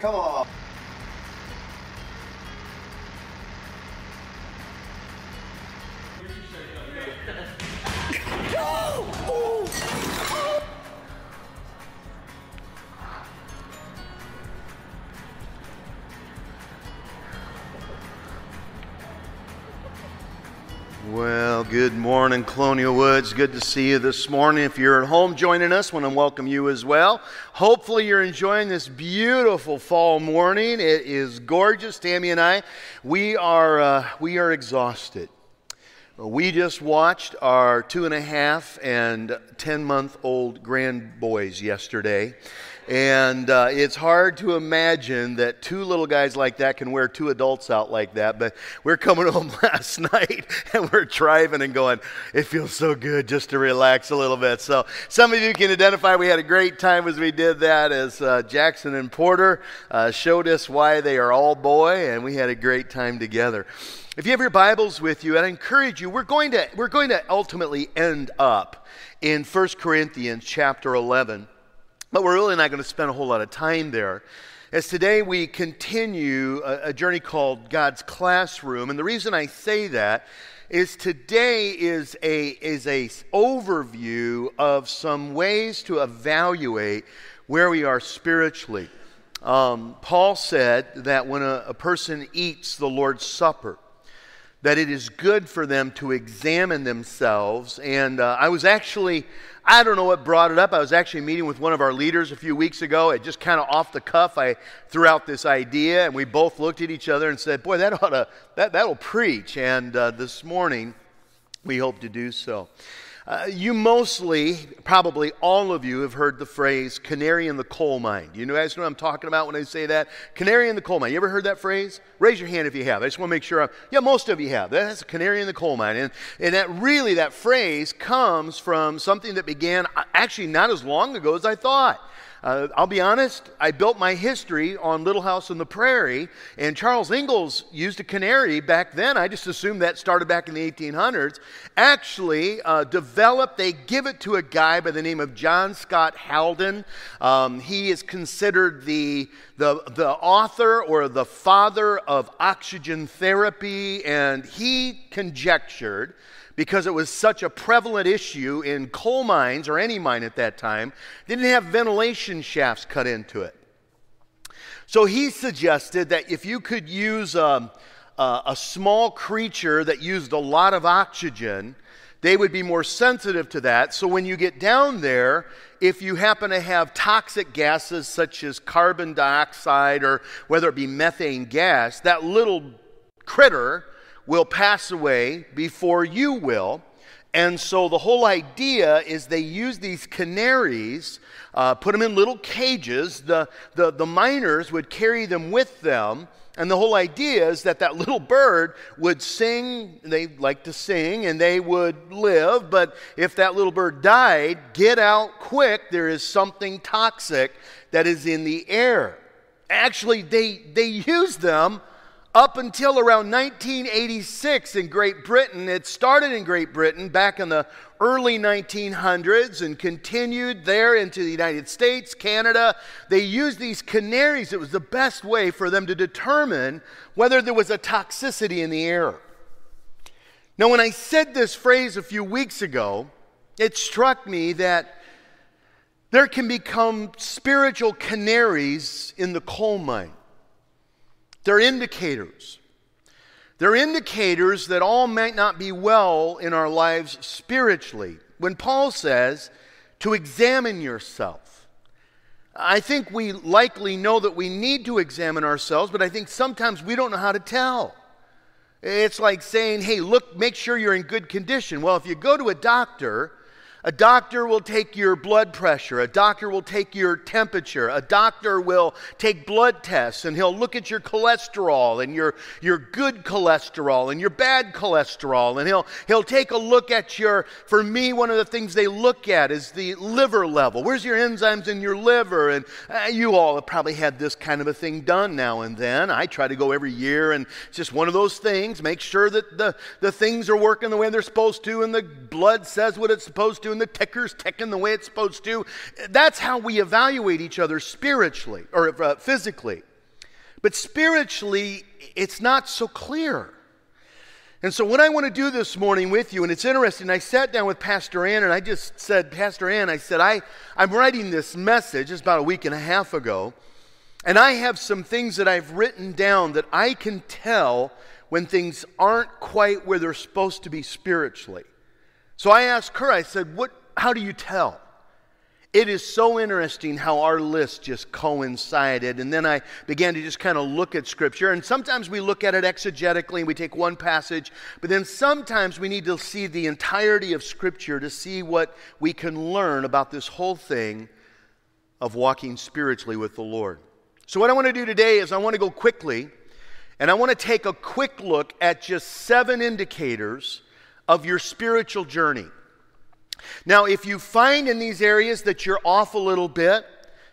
Come on. Morning, Colonial Woods. Good to see you this morning. If you're at home joining us, I want to welcome you as well. Hopefully, you're enjoying this beautiful fall morning. It is gorgeous. Tammy and I, we are uh, we are exhausted. We just watched our two and a half and ten month old grand boys yesterday. And uh, it's hard to imagine that two little guys like that can wear two adults out like that. But we're coming home last night and we're driving and going, it feels so good just to relax a little bit. So some of you can identify we had a great time as we did that, as uh, Jackson and Porter uh, showed us why they are all boy, and we had a great time together. If you have your Bibles with you, I encourage you, we're going to, we're going to ultimately end up in 1 Corinthians chapter 11. But we're really not going to spend a whole lot of time there. As today we continue a, a, journey called God's Classroom, and the reason I say that is today is a is a overview of some ways to evaluate where we are spiritually. Um, Paul said that when a, a person eats the Lord's Supper, that it is good for them to examine themselves. And uh, I was actually I don't know what brought it up. I was actually meeting with one of our leaders a few weeks ago. It just kind of off the cuff, I threw out this idea, and we both looked at each other and said, "Boy, that ought to that that'll preach." And uh, this morning, we hope to do so. Uh, you mostly, probably all of you, have heard the phrase canary in the coal mine. You guys know what I'm talking about when I say that? Canary in the coal mine. You ever heard that phrase? Raise your hand if you have. I just want to make sure. I'm, yeah, most of you have. That's a canary in the coal mine. And, and that really, that phrase comes from something that began uh, actually not as long ago as I thought. Uh, I'll be honest, I built my history on Little House on the Prairie, and Charles Ingalls used a canary back then. I just assumed that started back in the 1800s. Actually, uh, developed, they give it to a guy by the name of John Scott Haldane. Um, he is considered the, the, the author or the father of oxygen therapy, and he conjectured because it was such a prevalent issue in coal mines or any mine at that time, didn't have ventilation shafts cut into it. So he suggested that if you could use a, um, a, a small creature that used a lot of oxygen, they would be more sensitive to that. So when you get down there, if you happen to have toxic gases such as carbon dioxide or whether it be methane gas, that little critter will pass away before you will. And so the whole idea is they use these canaries, uh, put them in little cages. The, the, the miners would carry them with them. And the whole idea is that that little bird would sing, they like to sing, and they would live. But if that little bird died, get out quick. There is something toxic that is in the air. Actually, they, they use them up until around 1986 in Great Britain. It started in Great Britain back in the early 1900s and continued there into the United States, Canada. They used these canaries. It was the best way for them to determine whether there was a toxicity in the air. Now, when I said this phrase a few weeks ago, it struck me that there can become spiritual canaries in the coal mine. They're indicators. They're indicators that all might not be well in our lives spiritually. When Paul says to examine yourself, I think we likely know that we need to examine ourselves, but I think sometimes we don't know how to tell. It's like saying, hey, look, make sure you're in good condition. Well, if you go to a doctor, a doctor will take your blood pressure. A doctor will take your temperature. A doctor will take blood tests and he'll look at your cholesterol and your, your good cholesterol and your bad cholesterol. And he'll, he'll take a look at your, for me, one of the things they look at is the liver level. Where's your enzymes in your liver? And uh, you all have probably had this kind of a thing done now and then. I try to go every year and it's just one of those things. Make sure that the, the things are working the way they're supposed to and the blood says what it's supposed to the ticker's ticking the way it's supposed to. That's how we evaluate each other spiritually or uh, physically. But spiritually, it's not so clear. And so, what I want to do this morning with you, and it's interesting, I sat down with Pastor Ann and I just said, Pastor Ann, I said, I, I'm writing this message, it's about a week and a half ago, and I have some things that I've written down that I can tell when things aren't quite where they're supposed to be spiritually. So I asked her, I said, what, How do you tell? It is so interesting how our list just coincided. And then I began to just kind of look at Scripture. And sometimes we look at it exegetically and we take one passage, but then sometimes we need to see the entirety of Scripture to see what we can learn about this whole thing of walking spiritually with the Lord. So, what I want to do today is I want to go quickly and I want to take a quick look at just seven indicators of your spiritual journey. Now, if you find in these areas that you're off a little bit,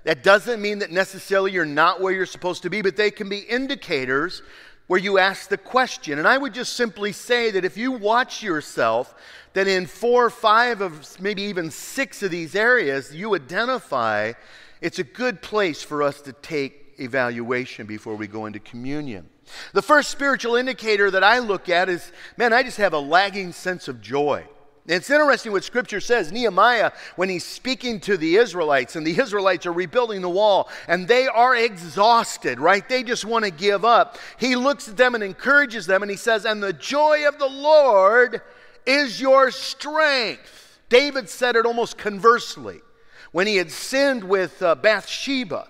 that doesn't mean that necessarily you're not where you're supposed to be, but they can be indicators where you ask the question. And I would just simply say that if you watch yourself, that in four or five of maybe even six of these areas you identify, it's a good place for us to take evaluation before we go into communion. The first spiritual indicator that I look at is man, I just have a lagging sense of joy. It's interesting what scripture says. Nehemiah, when he's speaking to the Israelites, and the Israelites are rebuilding the wall, and they are exhausted, right? They just want to give up. He looks at them and encourages them, and he says, And the joy of the Lord is your strength. David said it almost conversely when he had sinned with uh, Bathsheba.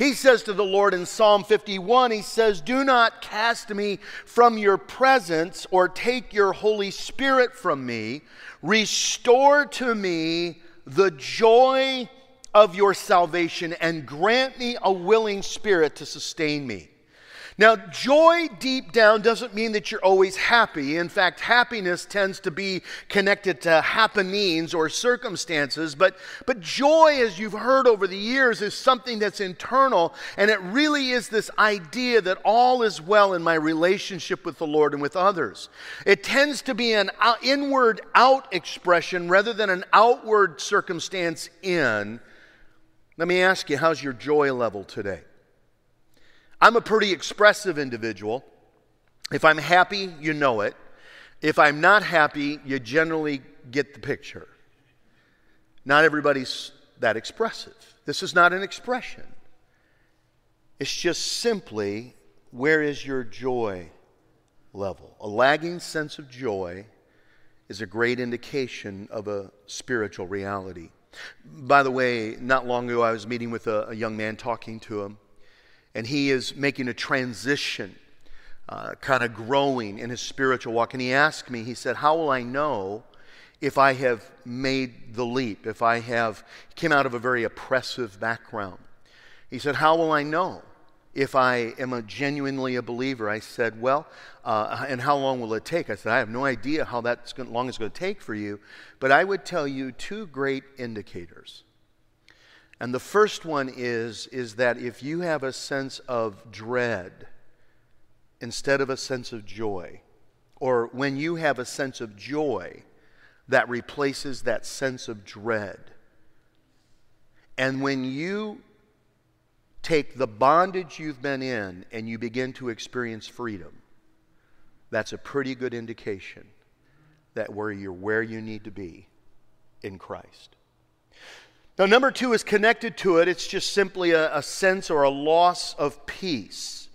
He says to the Lord in Psalm 51, He says, Do not cast me from your presence or take your Holy Spirit from me. Restore to me the joy of your salvation and grant me a willing spirit to sustain me. Now, joy deep down doesn't mean that you're always happy. In fact, happiness tends to be connected to happenings or circumstances. But, but joy, as you've heard over the years, is something that's internal. And it really is this idea that all is well in my relationship with the Lord and with others. It tends to be an uh, inward out expression rather than an outward circumstance in. Let me ask you, how's your joy level today? I'm a pretty expressive individual. If I'm happy, you know it. If I'm not happy, you generally get the picture. Not everybody's that expressive. This is not an expression. It's just simply where is your joy level? A lagging sense of joy is a great indication of a spiritual reality. By the way, not long ago I was meeting with a, a young man talking to him and he is making a transition, uh, kind of growing in his spiritual walk. And he asked me, he said, How will I know if I have made the leap, if I have came out of a very oppressive background? He said, How will I know? if I am a genuinely a believer, I said, well, uh, and how long will it take? I said, I have no idea how that's going, long it's going to take for you, but I would tell you two great indicators. And the first one is, is that if you have a sense of dread instead of a sense of joy, or when you have a sense of joy that replaces that sense of dread, and when you take the bondage you've been in and you begin to experience freedom, that's a pretty good indication that where you're where you need to be in Christ. Now, number two is connected to it. It's just simply a, a sense or a loss of peace.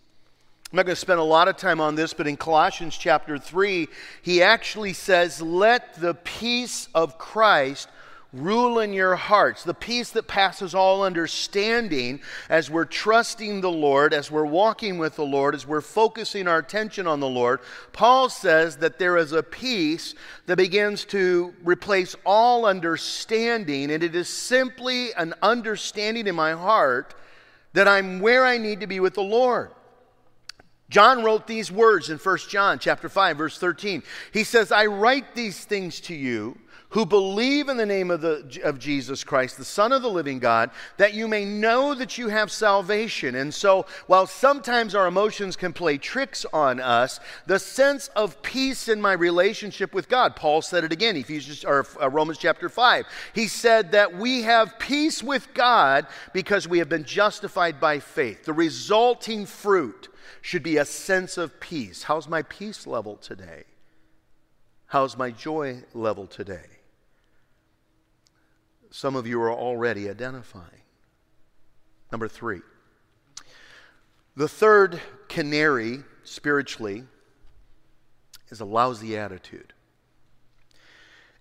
I'm not going to spend a lot of time on this, but in Colossians chapter 3, he actually says, Let the peace of Christ rule in your hearts, the peace that passes all understanding as we're trusting the Lord, as we're walking with the Lord, as we're focusing our attention on the Lord. Paul says that there is a peace that begins to replace all understanding, and it is simply an understanding in my heart that I'm where I need to be with the Lord. John wrote these words in 1 John chapter 5 verse 13. He says, "I write these things to you who believe in the name of, the, of Jesus Christ, the Son of the living God, that you may know that you have salvation. And so, while sometimes our emotions can play tricks on us, the sense of peace in my relationship with God, Paul said it again, Ephesians or uh, Romans chapter 5. He said that we have peace with God because we have been justified by faith. The resulting fruit should be a sense of peace. How's my peace level today? How's my joy level today? Some of you are already identifying. Number three. The third canary, spiritually, is a lousy attitude.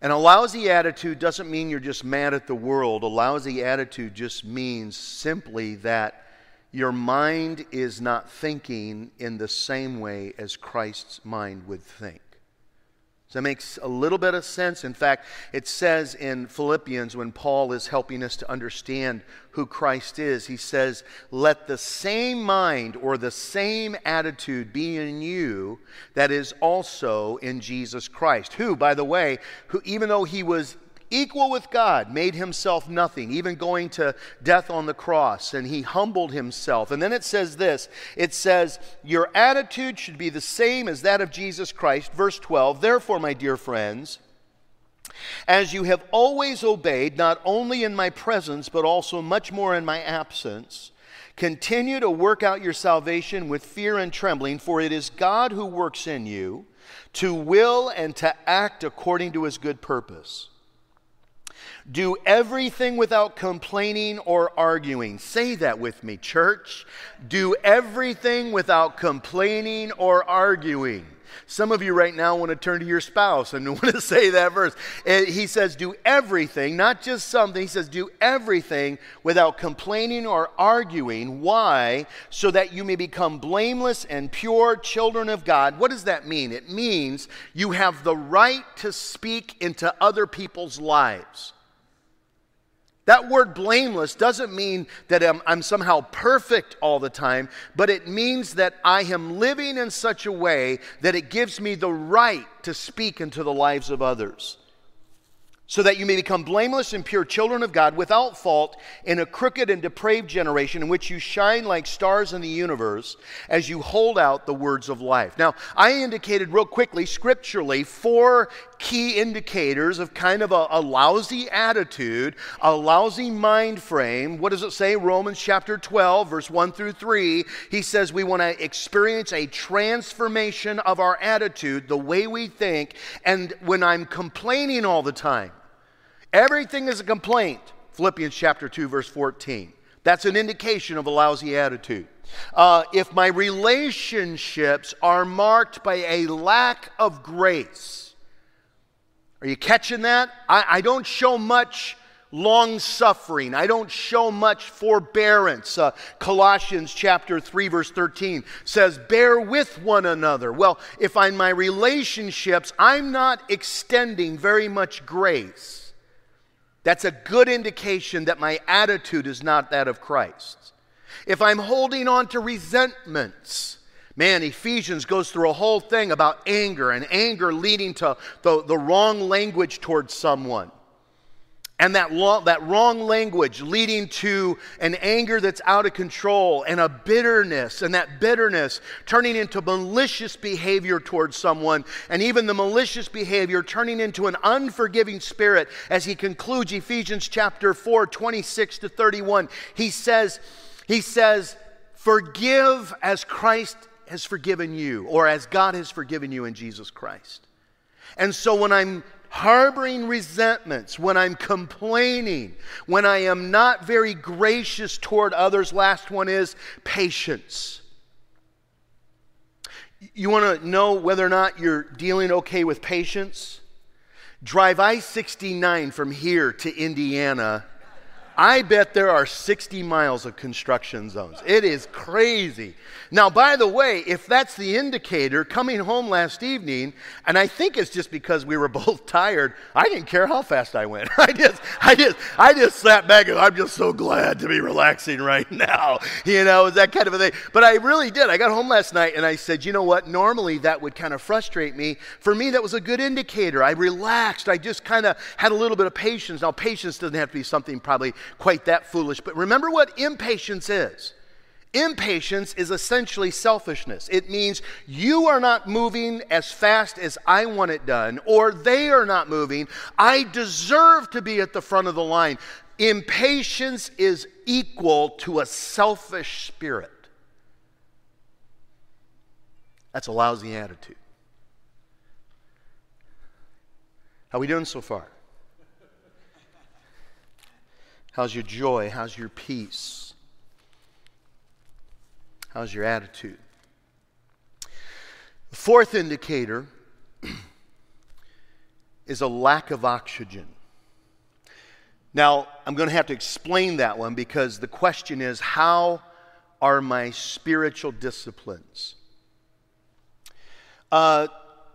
And a lousy attitude doesn't mean you're just mad at the world. A lousy attitude just means simply that your mind is not thinking in the same way as Christ's mind would think. That makes a little bit of sense. In fact, it says in Philippians when Paul is helping us to understand who Christ is, he says, Let the same mind or the same attitude be in you that is also in Jesus Christ, who, by the way, who even though he was equal with God, made himself nothing, even going to death on the cross, and he humbled himself. And then it says this it says, Your attitude should be the same as that of Jesus Christ. Verse 12, therefore, my dear friends, as you have always obeyed, not only in my presence, but also much more in my absence, continue to work out your salvation with fear and trembling, for it is God who works in you to will and to act according to his good purpose. Do everything without complaining or arguing. Say that with me, church. Do everything without complaining or arguing. Some of you right now want to turn to your spouse and want to say that verse. He says, Do everything, not just something. He says, Do everything without complaining or arguing. Why? So that you may become blameless and pure children of God. What does that mean? It means you have the right to speak into other people's lives. That word blameless doesn't mean that I'm, I'm, somehow perfect all the time, but it means that I am living in such a way that it gives me the right to speak into the lives of others so that you may become blameless and pure children of God without fault in a crooked and depraved generation in which you shine like stars in the universe as you hold out the words of life. Now, I indicated real quickly, scripturally, four key indicators of kind of a, a lousy attitude, a lousy mind frame. What does it say? Romans chapter 12, verse 1 through 3. He says we want to experience a transformation of our attitude, the way we think, and when I'm complaining all the time, Everything is a complaint. Philippians chapter 2, verse 14. That's an indication of a lousy attitude. Uh, if my relationships are marked by a lack of grace, are you catching that? I, I don't show much long suffering. I don't show much forbearance. Uh, Colossians chapter 3 verse 13 says, "Bear with one another." Well, if in my relationships I'm not extending very much grace, that's a good indication that my attitude is not that of Christ. If I'm holding on to resentments, man, Ephesians goes through a whole thing about anger and anger leading to the, the wrong language towards someone. And that, lo- that wrong language leading to an anger that's out of control and a bitterness, and that bitterness turning into malicious behavior towards someone, and even the malicious behavior turning into an unforgiving spirit. As he concludes Ephesians chapter 4, 26 to 31, he says, he says, Forgive as Christ has forgiven you, or as God has forgiven you in Jesus Christ. And so when I'm harboring resentments, when I'm complaining, when I am not very gracious toward others. Last one is patience. You want to know whether or not you're dealing okay with patience? Drive I 69 from here to Indiana I bet there are 60 miles of construction zones. It is crazy. Now, by the way, if that's the indicator, coming home last evening, and I think it's just because we were both tired, I didn't care how fast I went. I just, I just, I just sat back and I'm just so glad to be relaxing right now. You know, that kind of a thing. But I really did. I got home last night and I said, you know what? Normally that would kind of frustrate me. For me, that was a good indicator. I relaxed. I just kind of had a little bit of patience. Now, patience doesn't have to be something probably quite that foolish, but remember what impatience is. Impatience is essentially selfishness. It means you are not moving as fast as I want it done, or they are not moving. I deserve to be at the front of the line. Impatience is equal to a selfish spirit. That's a lousy attitude. How are we doing so far? How's your joy? How's your peace? How's your attitude? The fourth indicator is a lack of oxygen. Now, I'm going to have to explain that one because the question is how are my spiritual disciplines? Uh,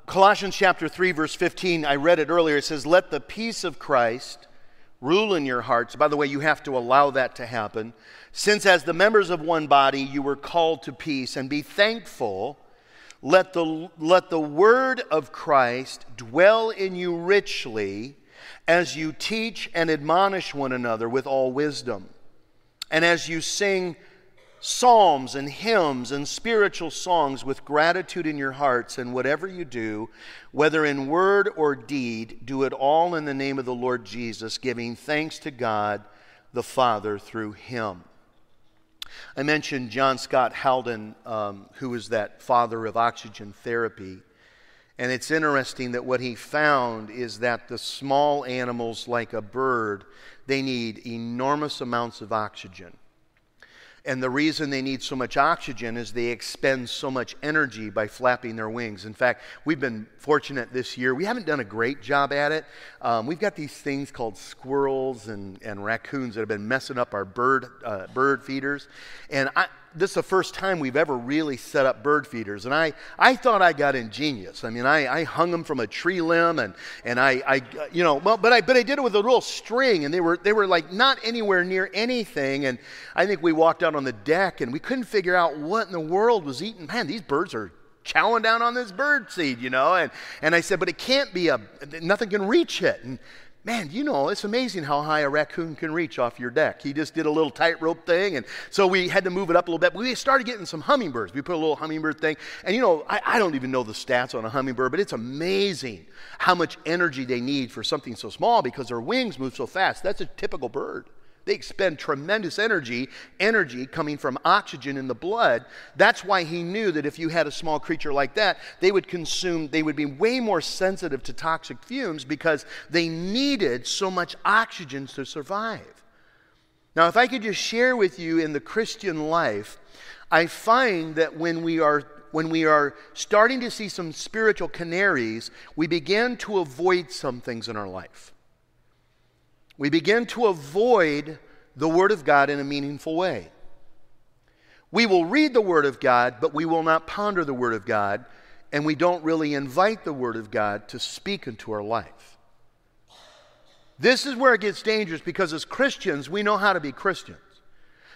Colossians chapter 3, verse 15, I read it earlier. It says, Let the peace of Christ rule in your hearts. By the way, you have to allow that to happen. Since, as the members of one body, you were called to peace, and be thankful, let the, let the word of Christ dwell in you richly as you teach and admonish one another with all wisdom, and as you sing psalms and hymns and spiritual songs with gratitude in your hearts, and whatever you do, whether in word or deed, do it all in the name of the Lord Jesus, giving thanks to God the Father through him. I mentioned John Scott Haldane, um, who was that father of oxygen therapy. And it's interesting that what he found is that the small animals, like a bird, they need enormous amounts of oxygen. And the reason they need so much oxygen is they expend so much energy by flapping their wings. In fact, we've been fortunate this year. We haven't done a great job at it. Um, we've got these things called squirrels and, and raccoons that have been messing up our bird, uh, bird feeders. And I, this is the first time we've ever really set up bird feeders. And I, I thought I got ingenious. I mean, I, I hung them from a tree limb and, and I, I, you know, well, but I, but I did it with a little string and they were, they were like not anywhere near anything. And I think we walked out on the deck and we couldn't figure out what in the world was eating. Man, these birds are chowing down on this bird seed, you know. And, and I said, but it can't be a, nothing can reach it. And Man, you know, it's amazing how high a raccoon can reach off your deck. He just did a little tightrope thing, and so we had to move it up a little bit. We started getting some hummingbirds. We put a little hummingbird thing, and you know, I, I don't even know the stats on a hummingbird, but it's amazing how much energy they need for something so small because their wings move so fast. That's a typical bird. They expend tremendous energy, energy coming from oxygen in the blood. That's why he knew that if you had a small creature like that, they would consume, they would be way more sensitive to toxic fumes because they needed so much oxygen to survive. Now, if I could just share with you in the Christian life, I find that when we are when we are starting to see some spiritual canaries, we begin to avoid some things in our life we begin to avoid the Word of God in a meaningful way. We will read the Word of God, but we will not ponder the Word of God, and we don't really invite the Word of God to speak into our life. This is where it gets dangerous because as Christians, we know how to be Christians.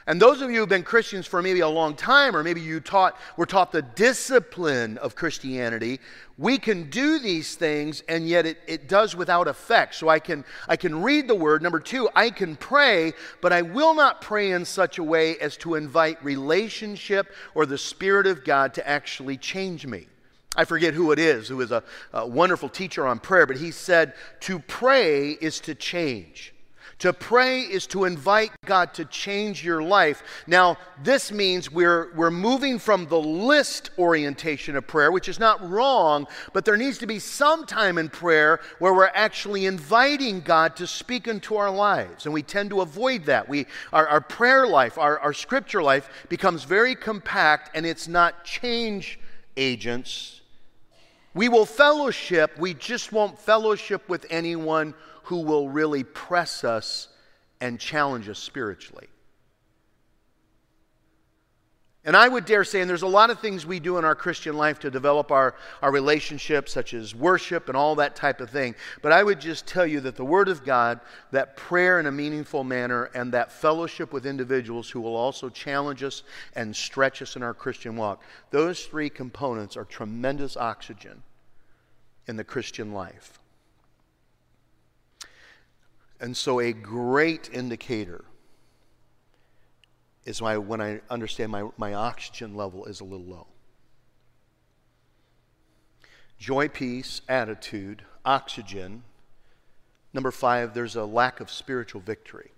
And those of you who've been Christians for maybe a long time, or maybe you taught, were taught the discipline of Christianity, we can do these things and yet it, it does without effect. So I can, I can read the word. Number two, I can pray, but I will not pray in such a way as to invite relationship or the Spirit of God to actually change me. I forget who it is, who is a, a wonderful teacher on prayer, but he said, To pray is to change. To pray is to invite God to change your life. Now, this means we're, we're moving from the list orientation of prayer, which is not wrong, but there needs to be some time in prayer where we're actually inviting God to speak into our lives. And we tend to avoid that. We, our, our prayer life, our, our scripture life becomes very compact and it's not change agents. We will fellowship, we just won't fellowship with anyone who will really press us and challenge us spiritually. And I would dare say, and there's a lot of things we do in our Christian life to develop our, our relationships, such as worship and all that type of thing. But I would just tell you that the Word of God, that prayer in a meaningful manner, and that fellowship with individuals who will also challenge us and stretch us in our Christian walk, those three components are tremendous oxygen in the Christian life. And so, a great indicator is why when I understand my, my oxygen level is a little low. Joy, peace, attitude, oxygen. Number five, there's a lack of spiritual victory,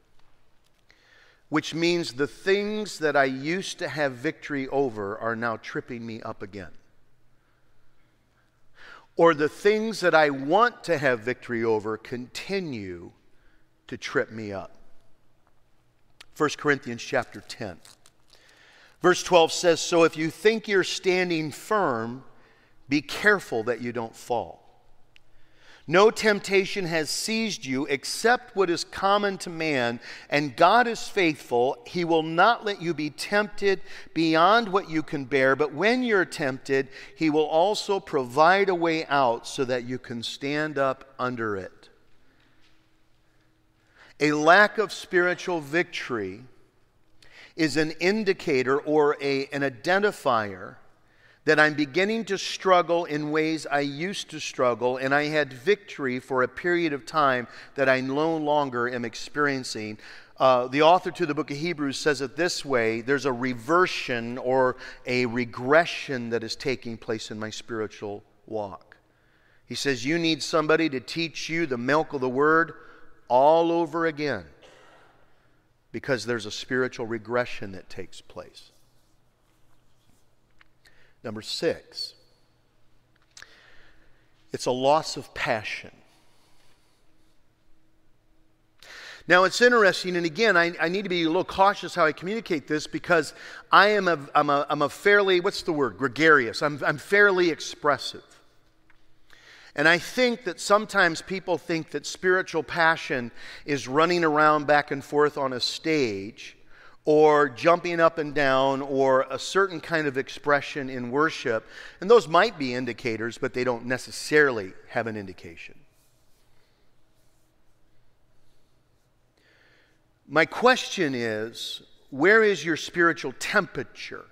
which means the things that I used to have victory over are now tripping me up again. Or the things that I want to have victory over continue to trip me up. 1 Corinthians chapter 10. Verse 12 says, So if you think you're standing firm, be careful that you don't fall. No temptation has seized you except what is common to man, and God is faithful. He will not let you be tempted beyond what you can bear, but when you're tempted, He will also provide a way out so that you can stand up under it. A lack of spiritual victory is an indicator or a, an identifier that I'm beginning to struggle in ways I used to struggle, and I had victory for a period of time that I no longer am experiencing. Uh, the author to the book of Hebrews says it this way there's a reversion or a regression that is taking place in my spiritual walk. He says, You need somebody to teach you the milk of the word all over again because there's a spiritual regression that takes place. Number six, it's a loss of passion. Now, it's interesting, and again, I, I, need to be a little cautious how I communicate this because I am a, I'm a, I'm a fairly, what's the word, gregarious. I'm, I'm fairly expressive. And I think that sometimes people think that spiritual passion is running around back and forth on a stage or jumping up and down or a certain kind of expression in worship. And those might be indicators, but they don't necessarily have an indication. My question is where is your spiritual temperature?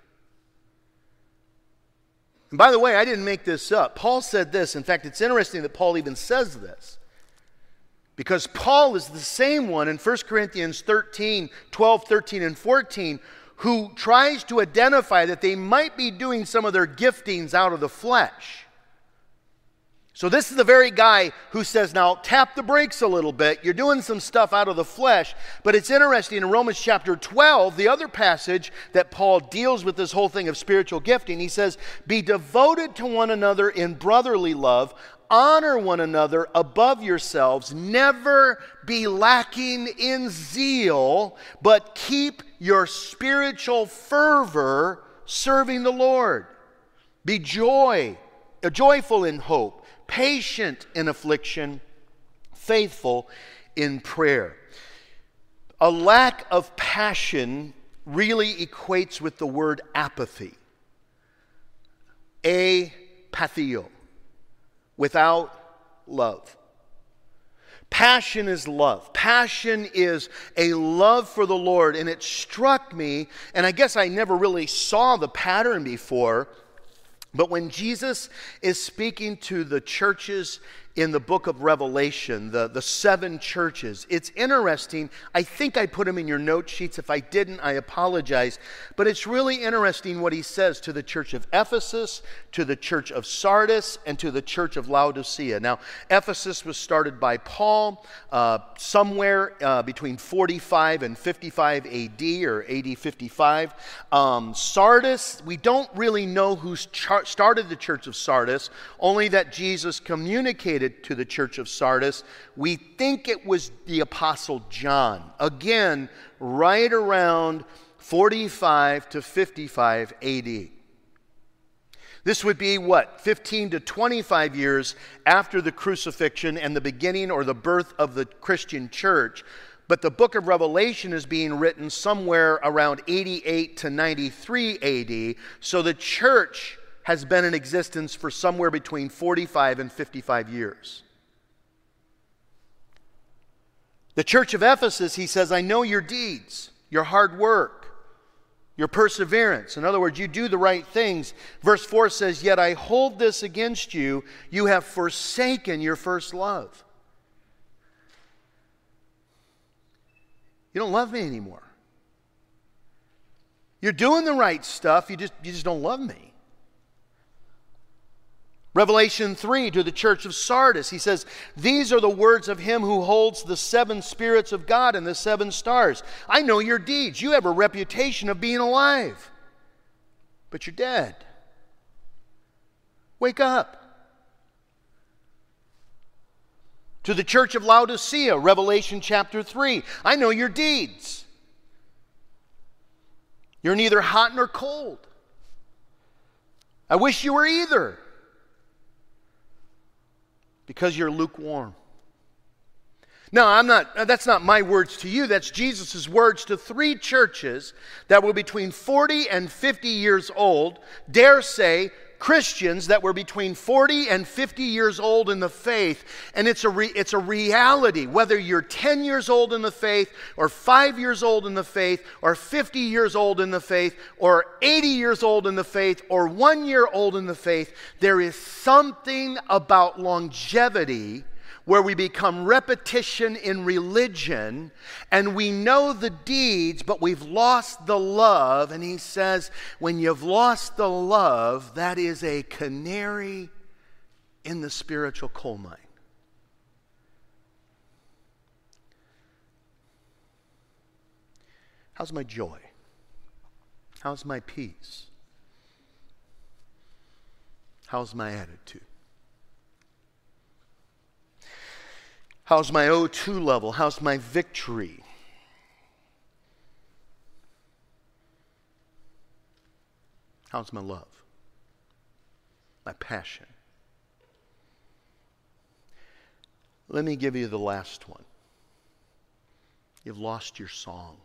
And by the way, I didn't make this up. Paul said this. In fact, it's interesting that Paul even says this. Because Paul is the same one in 1 Corinthians 13, 12, 13, and 14 who tries to identify that they might be doing some of their giftings out of the flesh. So, this is the very guy who says, Now tap the brakes a little bit. You're doing some stuff out of the flesh. But it's interesting in Romans chapter 12, the other passage that Paul deals with this whole thing of spiritual gifting, he says, Be devoted to one another in brotherly love, honor one another above yourselves, never be lacking in zeal, but keep your spiritual fervor serving the Lord. Be joy, joyful in hope patient in affliction, faithful in prayer. A lack of passion really equates with the word apathy. Apathio, without love. Passion is love. Passion is a love for the Lord. And it struck me, and I guess I never really saw the pattern before but when Jesus is speaking to the churches in the book of Revelation, the, the seven churches. It's interesting. I think I put them in your note sheets. If I didn't, I apologize. But it's really interesting what he says to the church of Ephesus, to the church of Sardis, and to the church of Laodicea. Now, Ephesus was started by Paul uh, somewhere uh, between 45 and 55 AD or AD 55. Um, Sardis, we don't really know who char- started the church of Sardis, only that Jesus communicated to the church of Sardis. We think it was the Apostle John. Again, right around 45 to 55 AD. This would be what, 15 to 25 years after the crucifixion and the beginning or the birth of the Christian church. but the book of Revelation is being written somewhere around 88 to 93 AD. So the church has been in existence for somewhere between 45 and 55 years. The church of Ephesus, he says, I know your deeds, your hard work, your perseverance. In other words, you do the right things. Verse 4 says, Yet I hold this against you, you have forsaken your first love. You don't love me anymore. You're doing the right stuff, you just, you just don't love me. Revelation 3 to the church of Sardis, he says, These are the words of him who holds the seven spirits of God and the seven stars. I know your deeds. You have a reputation of being alive, but you're dead. Wake up. To the church of Laodicea, Revelation chapter 3, I know your deeds. You're neither hot nor cold. I wish you were either because you're lukewarm. Now, I'm not, uh, that's not my words to you. That's Jesus' words to three churches that were between 40 and 50 years old. Dare say, Christians that were between 40 and 50 years old in the faith. And it's a, re, it's a reality, whether you're 10 years old in the faith, or 5 years old in the faith, or 50 years old in the faith, or 80 years old in the faith, or 1 year old in the faith, there is something about longevity where we become repetition in religion and we know the deeds, but we've lost the love. And he says, when you've lost the love, that is a canary in the spiritual coal mine. How's my joy? How's my peace? How's my attitude? How's my O2 level? How's my victory? How's my love? My passion? Let me give you the last one. You've lost your song.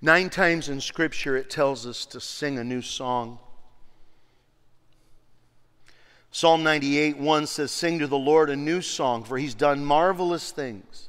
Nine times in Scripture it tells us to sing a new song. Psalm 98 1 says, Sing to the Lord a new song, for he's done marvelous things.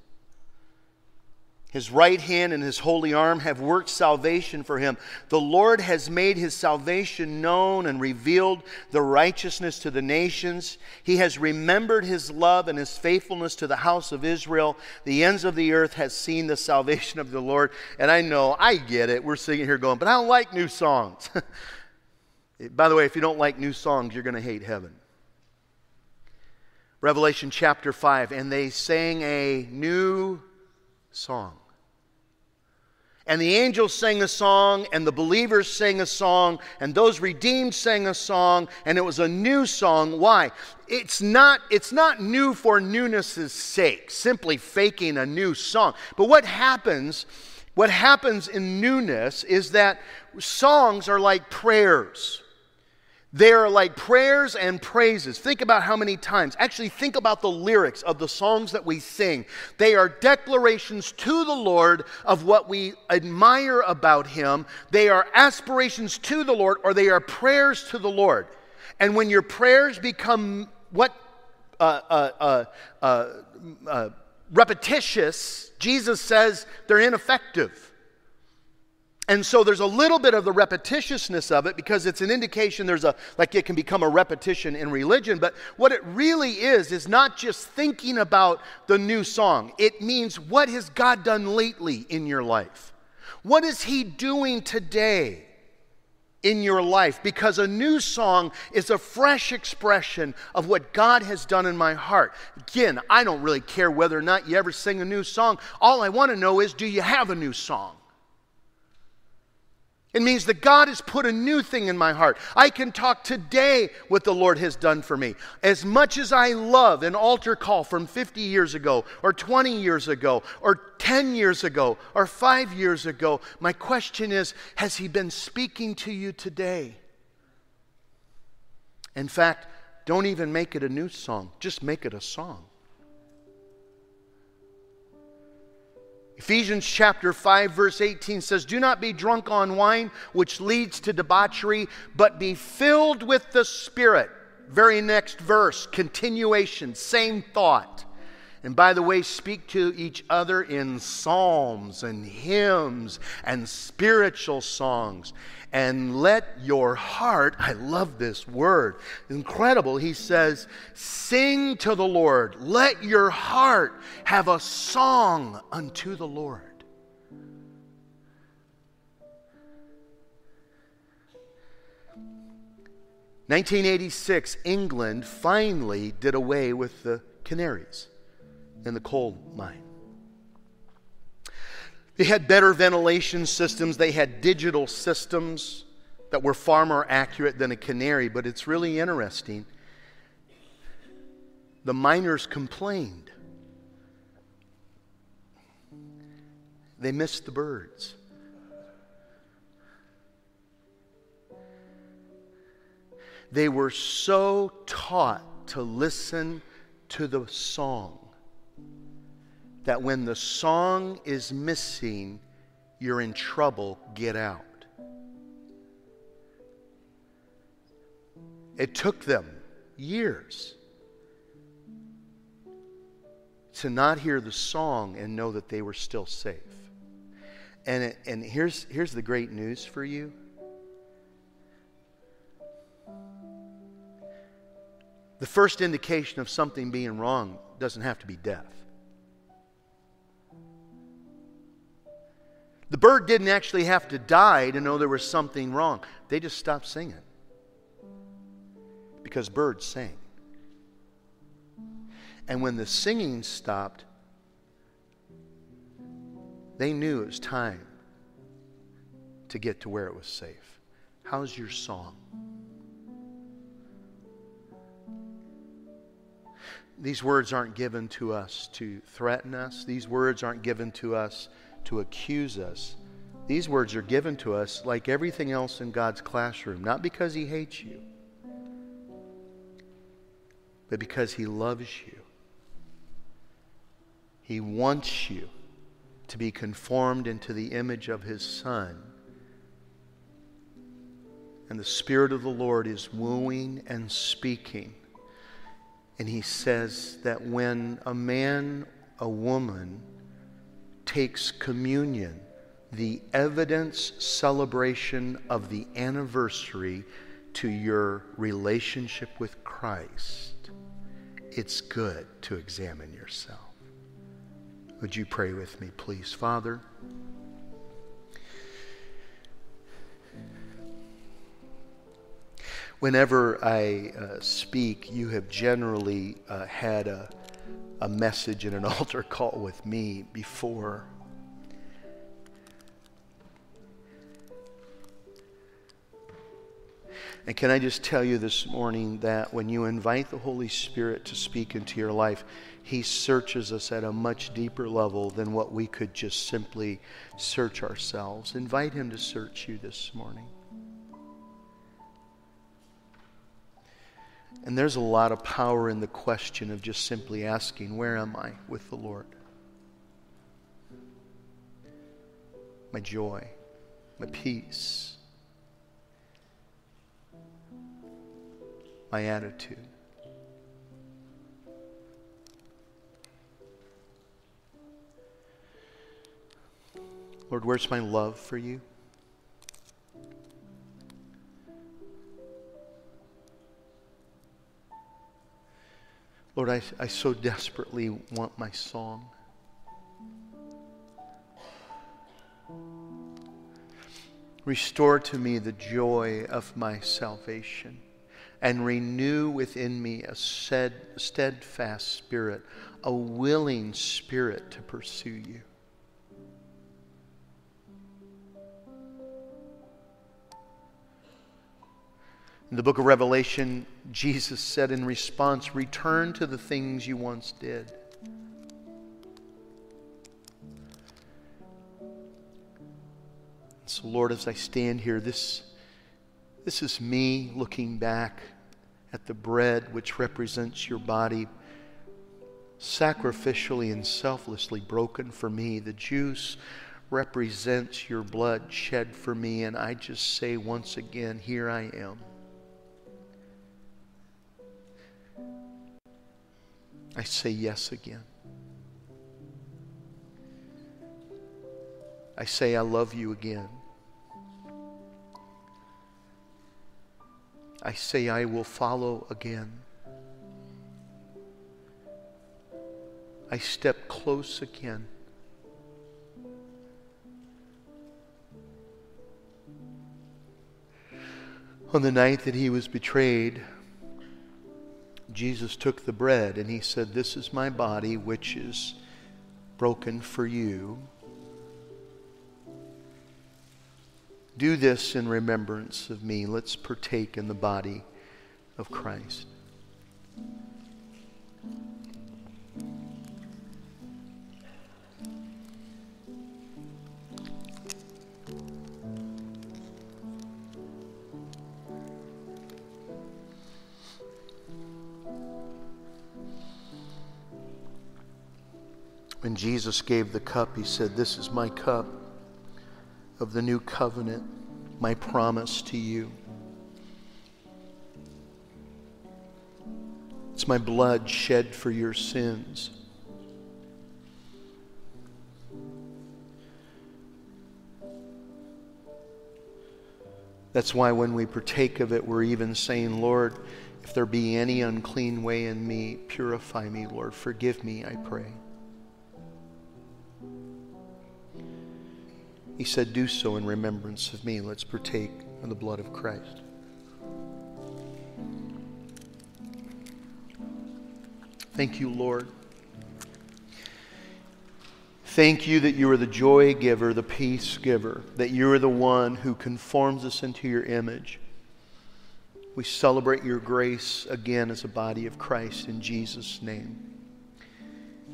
His right hand and his holy arm have worked salvation for him. The Lord has made his salvation known and revealed the righteousness to the nations. He has remembered his love and his faithfulness to the house of Israel. The ends of the earth has seen the salvation of the Lord. And I know, I get it. We're sitting here going, but I don't like new songs. By the way, if you don't like new songs, you're going to hate heaven. Revelation chapter 5, and they sang a new song. And the angels sang a song, and the believers sang a song, and those redeemed sang a song, and it was a new song. Why? It's not, it's not new for newness' sake, simply faking a new song. But what happens, what happens in newness is that songs are like prayers. They are like prayers and praises. Think about how many times. Actually, think about the lyrics of the songs that we sing. They are declarations to the Lord of what we admire about Him. They are aspirations to the Lord, or they are prayers to the Lord. And when your prayers become what? Uh, uh, uh, uh, uh repetitious, Jesus says they're ineffective. And so there's a little bit of the repetitiousness of it because it's an indication there's a, like it can become a repetition in religion. But what it really is, is not just thinking about the new song. It means what has God done lately in your life? What is He doing today? in your life because a new song is a fresh expression of what God has done in my heart. Again, I don't really care whether or not you ever sing a new song. All I want to know is do you have a new song? It means that God has put a new thing in my heart. I can talk today what the Lord has done for me. As much as I love an altar call from 50 years ago, or 20 years ago, or 10 years ago, or 5 years ago, my question is Has He been speaking to you today? In fact, don't even make it a new song, just make it a song. Ephesians chapter 5 verse 18 says, "Do not be drunk on wine, which leads to debauchery, but be filled with the Spirit." Very next verse, continuation, same thought. And by the way, speak to each other in psalms and hymns and spiritual songs. And let your heart, I love this word, incredible. He says, sing to the Lord. Let your heart have a song unto the Lord. Nineteen eighty six, England finally did away with the canaries in the coal mine. They had better ventilation systems, they had digital systems that were far more accurate than a canary, but it's really interesting. The miners complained. They missed the birds. They were so taught to listen to the song that when the song is missing, you're in trouble, get out. It took them years to not hear the song and know that they were still safe. And, it, and here's, here's the great news for you. The first indication of something being wrong doesn't have to be death. The bird didn't actually have to die to know there was something wrong. They just stopped singing because birds sing. And when the singing stopped, they knew it was time to get to where it was safe. How's your song? These words aren't given to us to threaten us. These words aren't given to us to accuse us. These words are given to us like everything else in God's classroom, not because He hates you, but because He loves you. He wants you to be conformed into the image of His Son. And the Spirit of the Lord is wooing and speaking. And He says that when a man, a woman, takes communion, the evidence celebration of the anniversary to your relationship with Christ, it's good to examine yourself. Would you pray with me, please? Father, whenever I uh, speak, you have generally uh, had a a message and an altar call with me before. And can I just tell you this morning that when you invite the Holy Spirit to speak into your life, He searches us at a much deeper level than what we could just simply search ourselves. Invite Him to search you this morning. And there's a lot of power in the question of just simply asking, Where am I with the Lord? My joy, my peace, my attitude. Lord, where's my love for you? Lord, I, I so desperately want my song. Restore to me the joy of my salvation and renew within me a steadfast spirit, a willing spirit to pursue you. In the book of Revelation, Jesus said in response, Return to the things you once did. So, Lord, as I stand here, this, this is me looking back at the bread which represents your body sacrificially and selflessly broken for me. The juice represents your blood shed for me. And I just say once again, here I am. I say yes again. I say I love you again. I say I will follow again. I step close again. On the night that he was betrayed, Jesus took the bread and he said, This is my body, which is broken for you. Do this in remembrance of me. Let's partake in the body of Christ. When Jesus gave the cup, he said, This is my cup of the new covenant, my promise to you. It's my blood shed for your sins. That's why when we partake of it, we're even saying, Lord, if there be any unclean way in me, purify me, Lord. Forgive me, I pray. He said, Do so in remembrance of me. Let's partake of the blood of Christ. Thank you, Lord. Thank you that you are the joy giver, the peace giver, that you are the one who conforms us into your image. We celebrate your grace again as a body of Christ in Jesus' name.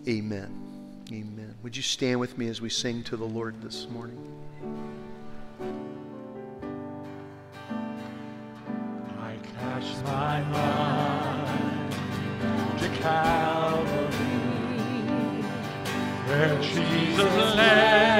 Amen. Amen. Would you stand with me as we sing to the Lord this morning? I cast my mind to Calvary, where Jesus led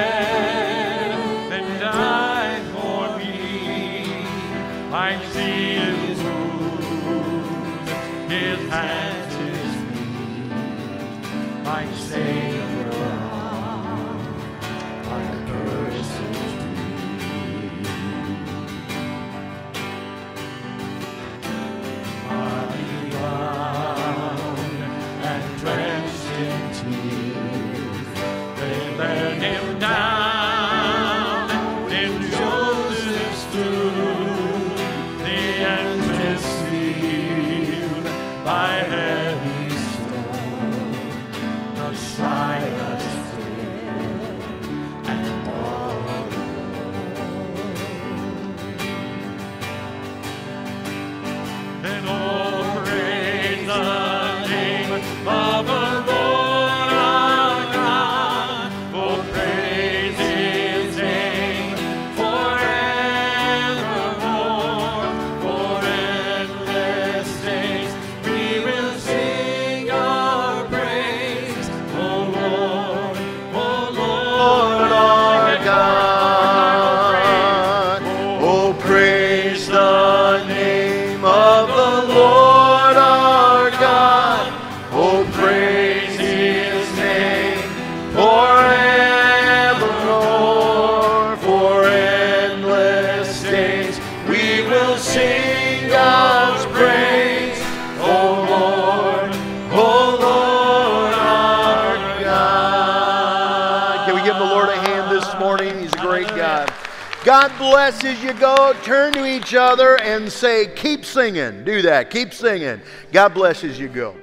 bless as you go. Turn to each other and say, Keep singing. Do that. Keep singing. God bless as you go.